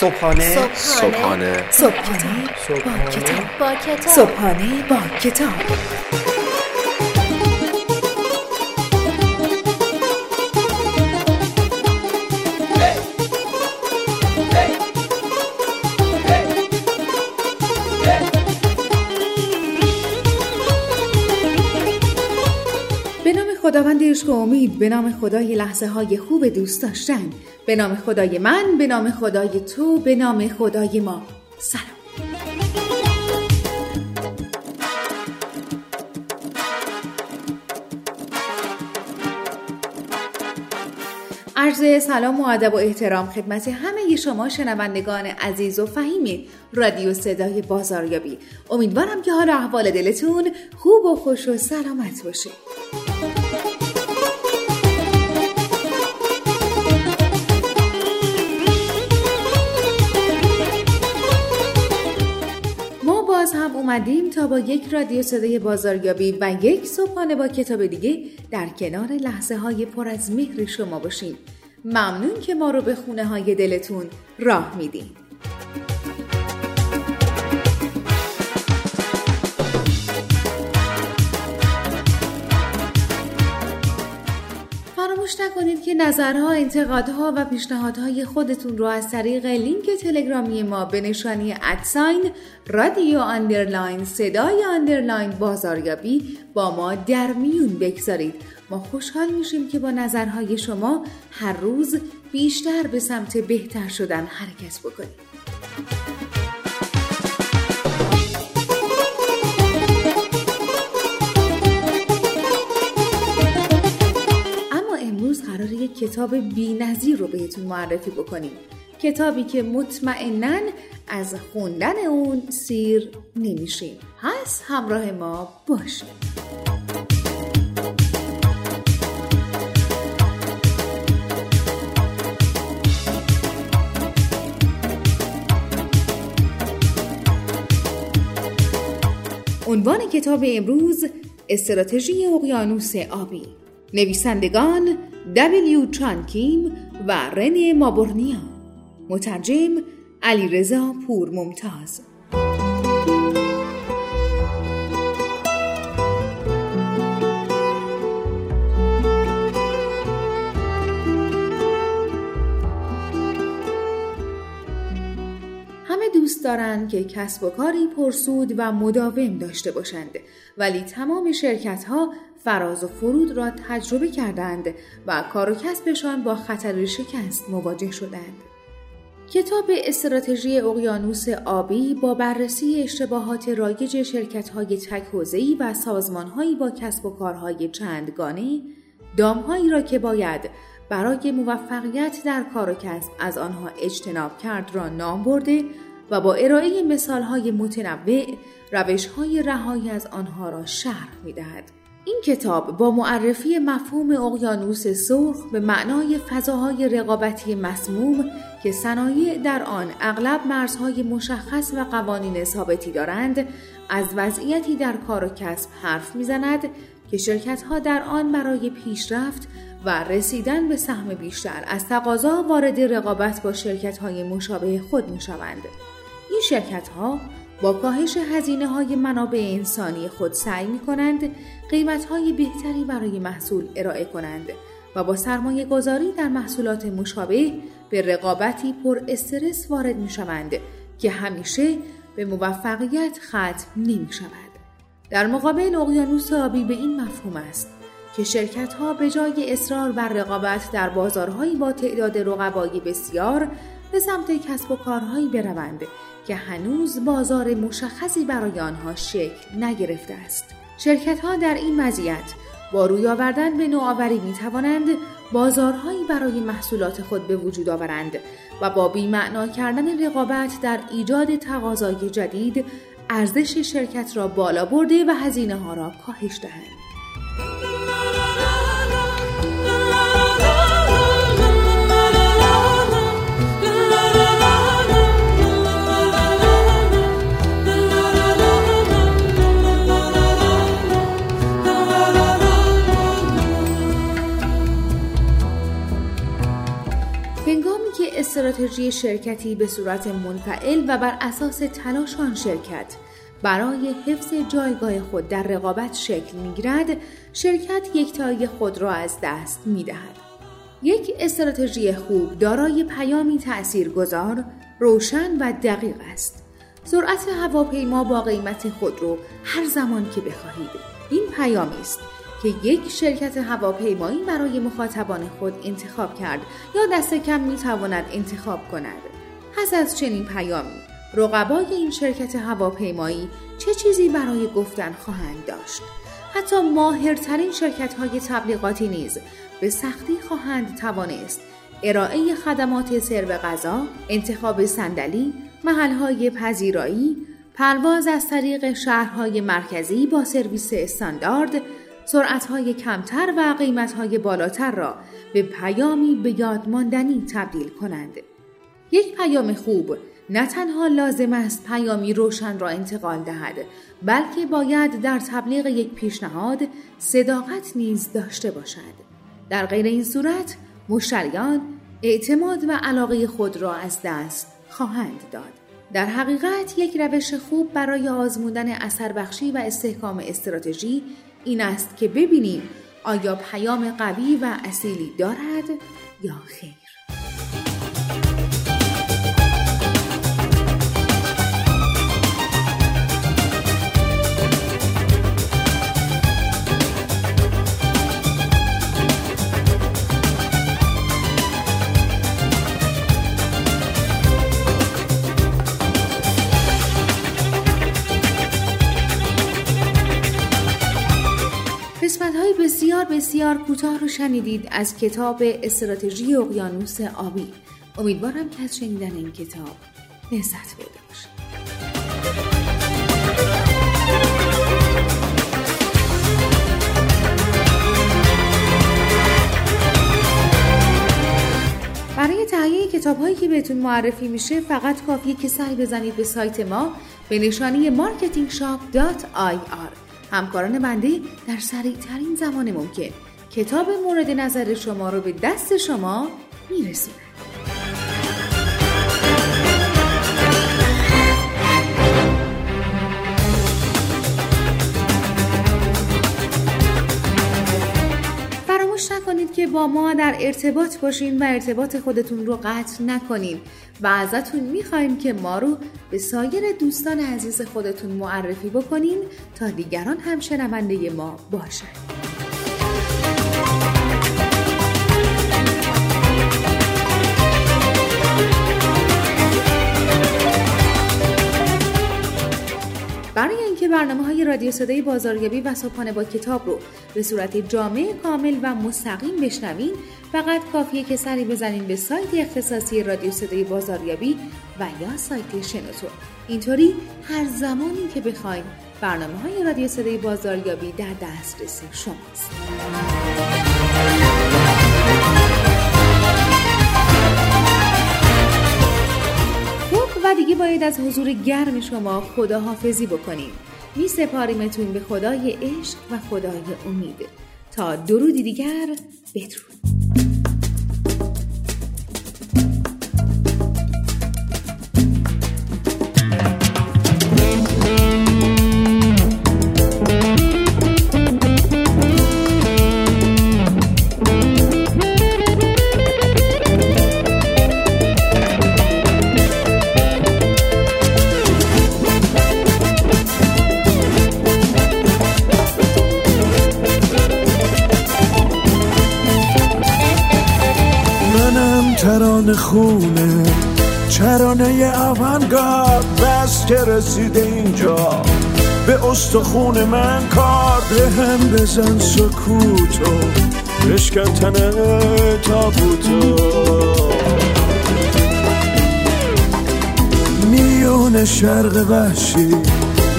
صبحانه. صبحانه. صبحانه. صبحانه با کتاب. با کتاب. صبحانه با کتاب. خداوند عشق و امید به نام خدای لحظه های خوب دوست داشتن. به نام خدای من به نام خدای تو به نام خدای ما. سلام. عرض سلام و ادب و احترام خدمت همه شما شنوندگان عزیز و فهیم رادیو صدای بازاریابی. امیدوارم که حال احوال دلتون خوب و خوش و سلامت باشه. اومدیم تا با یک رادیو صدای بازاریابی و یک صبحانه با کتاب دیگه در کنار لحظه های پر از مهر شما باشیم ممنون که ما رو به خونه های دلتون راه میدین. فراموش نکنید که نظرها، انتقادها و پیشنهادهای خودتون رو از طریق لینک تلگرامی ما به نشانی ادساین رادیو اندرلاین صدای اندرلاین بازاریابی با ما در میون بگذارید. ما خوشحال میشیم که با نظرهای شما هر روز بیشتر به سمت بهتر شدن حرکت بکنید کتاب بی‌نظیر رو بهتون معرفی بکنیم. کتابی که مطمئنا از خوندن اون سیر نمیشیم. پس همراه ما باشید عنوان کتاب امروز استراتژی اقیانوس آبی. نویسندگان دبلیو چانکیم و رنی مابورنیا. مترجم علیرضا پور ممتاز همه دوست دارند که کسب و کاری پرسود و مداوم داشته باشند. ولی تمام شرکت ها فراز و فرود را تجربه کردند و کار و کسبشان با خطر شکست مواجه شدند. کتاب استراتژی اقیانوس آبی با بررسی اشتباهات رایج شرکت‌های تک حوزه‌ای و سازمان‌هایی با کسب و کارهای چندگانه، دامهایی را که باید برای موفقیت در کار و کسب از آنها اجتناب کرد را نام برده و با ارائه مثالهای متنوع روشهای رهایی از آنها را شرح می‌دهد. این کتاب با معرفی مفهوم اقیانوس سرخ به معنای فضاهای رقابتی مسموم که صنایع در آن اغلب مرزهای مشخص و قوانین ثابتی دارند از وضعیتی در کار و کسب حرف می‌زند که شرکتها در آن برای پیشرفت و رسیدن به سهم بیشتر از تقاضا وارد رقابت با شرکت‌های مشابه خود می‌شوند. این شرکت‌ها با کاهش هزینه های منابع انسانی خود سعی می کنند قیمت های بهتری برای محصول ارائه کنند و با سرمایه گذاری در محصولات مشابه به رقابتی پر استرس وارد می شوند که همیشه به موفقیت ختم نمی شود. در مقابل اقیانوس آبی به این مفهوم است که شرکت ها به جای اصرار بر رقابت در بازارهایی با تعداد رقبایی بسیار به سمت کسب و کارهایی بروند که هنوز بازار مشخصی برای آنها شکل نگرفته است. شرکت ها در این مزیت با روی آوردن به نوآوری می توانند بازارهایی برای محصولات خود به وجود آورند و با بیمعنا کردن رقابت در ایجاد تقاضای جدید ارزش شرکت را بالا برده و هزینه ها را کاهش دهند. استراتژی شرکتی به صورت منفعل و بر اساس تلاش آن شرکت. برای حفظ جایگاه خود در رقابت شکل می‌گیرد شرکت یکتایی خود را از دست می‌دهد. یک استراتژی خوب دارای پیامی تأثیرگذار روشن و دقیق است. سرعت هواپیما با قیمت خودرو هر زمان که بخواهید. این پیامی است که یک شرکت هواپیمایی برای مخاطبان خود انتخاب کرد یا دست کم می تواند انتخاب کند. پس از چنین پیامی رقبای این شرکت هواپیمایی چه چیزی برای گفتن خواهند داشت؟ حتی ماهرترین شرکت های تبلیغاتی نیز به سختی خواهند توانست ارائه خدمات سرو غذا، انتخاب صندلی، محلهای پذیرایی، پرواز از طریق شهرهای مرکزی با سرویس استاندارد، سرعتهای کمتر و قیمتهای بالاتر را به پیامی به یاد ماندنی تبدیل کنند. یک پیام خوب نه تنها لازم است پیامی روشن را انتقال دهد بلکه باید در تبلیغ یک پیشنهاد صداقت نیز داشته باشد در غیر این صورت مشتریان اعتماد و علاقه خود را از دست خواهند داد در حقیقت یک روش خوب برای آزمودن اثر بخشی و استحکام استراتژی این است که ببینیم آیا پیام قوی و اصیلی دارد یا خیر. بسیار بسیار کوتاه رو شنیدید از کتاب استراتژی اقیانوس آبی. امیدوارم که از شنیدن این کتاب لذت برده برای تهیه کتاب هایی که بهتون معرفی میشه فقط کافیه که سعی بزنید به سایت ما به نشانی marketingshop.ir همکاران بنده در سریع ترین زمان ممکن. کتاب مورد نظر شما رو به دست شما میرسونن نکنید که با ما در ارتباط باشین و ارتباط خودتون رو قطع نکنین و ازتون می‌خوایم که ما رو به سایر دوستان عزیز خودتون معرفی بکنین تا دیگران هم شنونده ما باشند. اینکه برنامه های رادیو صدای بازاریابی و صبحانه با کتاب رو به صورت جامع کامل و مستقیم بشنوین. فقط کافیه که سری بزنین به سایت اختصاصی رادیو صدای بازاریابی و یا سایت شنوتو اینطوری هر زمانی که بخواین برنامه های رادیو صدای بازاریابی در دسترس شماست. و دیگه باید از حضور گرم شما خداحافظی بکنیم. می سپاریمتون به خدای عشق و خدای امید. تا درودی دیگر بدرود. خونه. چرانه اوانگارد بس که رسیده اینجا. به استخون من کار به هم بزن سکوتو. بشکن تنه تابوتو. میون شرق وحشی.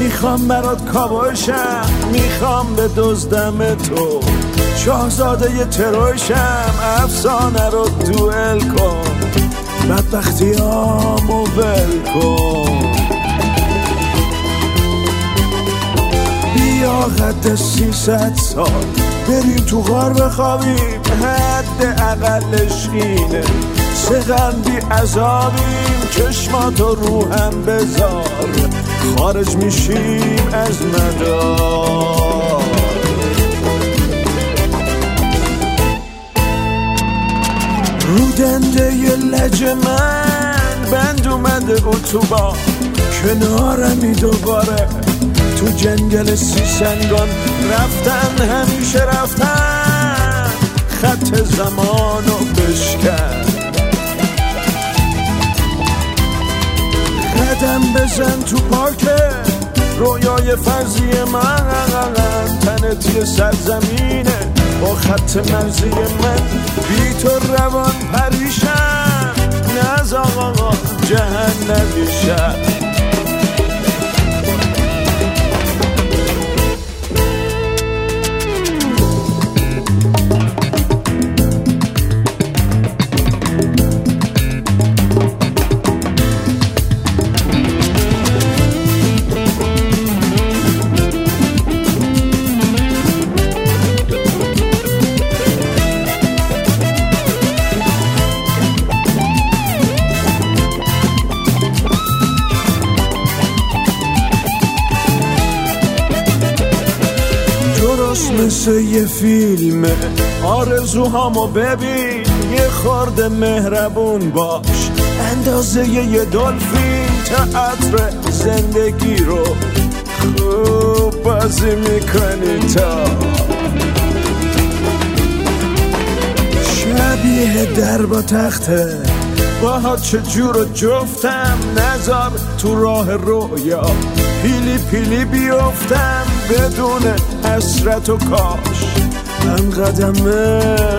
می‌خوام برات کاباشم می‌خوام به دزدم تو. شاهزاده ی تروشم افسانه رو دوئل کن. بدبختی آمو ول کن. بیا قد ست سال بریم تو غار بخوابیم. حد اقلش اینه. سغندی عذابیم. چشماتو رو هم بذار. خارج میشیم از مدار. رو دنده ی لج من بند اومده اتوبان کنارمی دوباره تو جنگل سی سنگان رفتن همیشه رفتن خط زمانو بشکن. قدم بزن تو پارک رویای فرضی من تنت یه سرزمینه. با خط مرزی من بی تو روان پریشم. نز آقا جهنمی شد مثل یه فیلم آرزوهامو ببین یه خورده مهربون باش. اندازه یه دلفین تئاتر زندگی رو خوب بازی می‌کنی تا. شبیه در با تخته. باها چجور و جفتم نزار تو راه رویا. پیلی پیلی بیفتم بدون حسرت و کاش. من قدم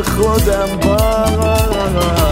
خودم با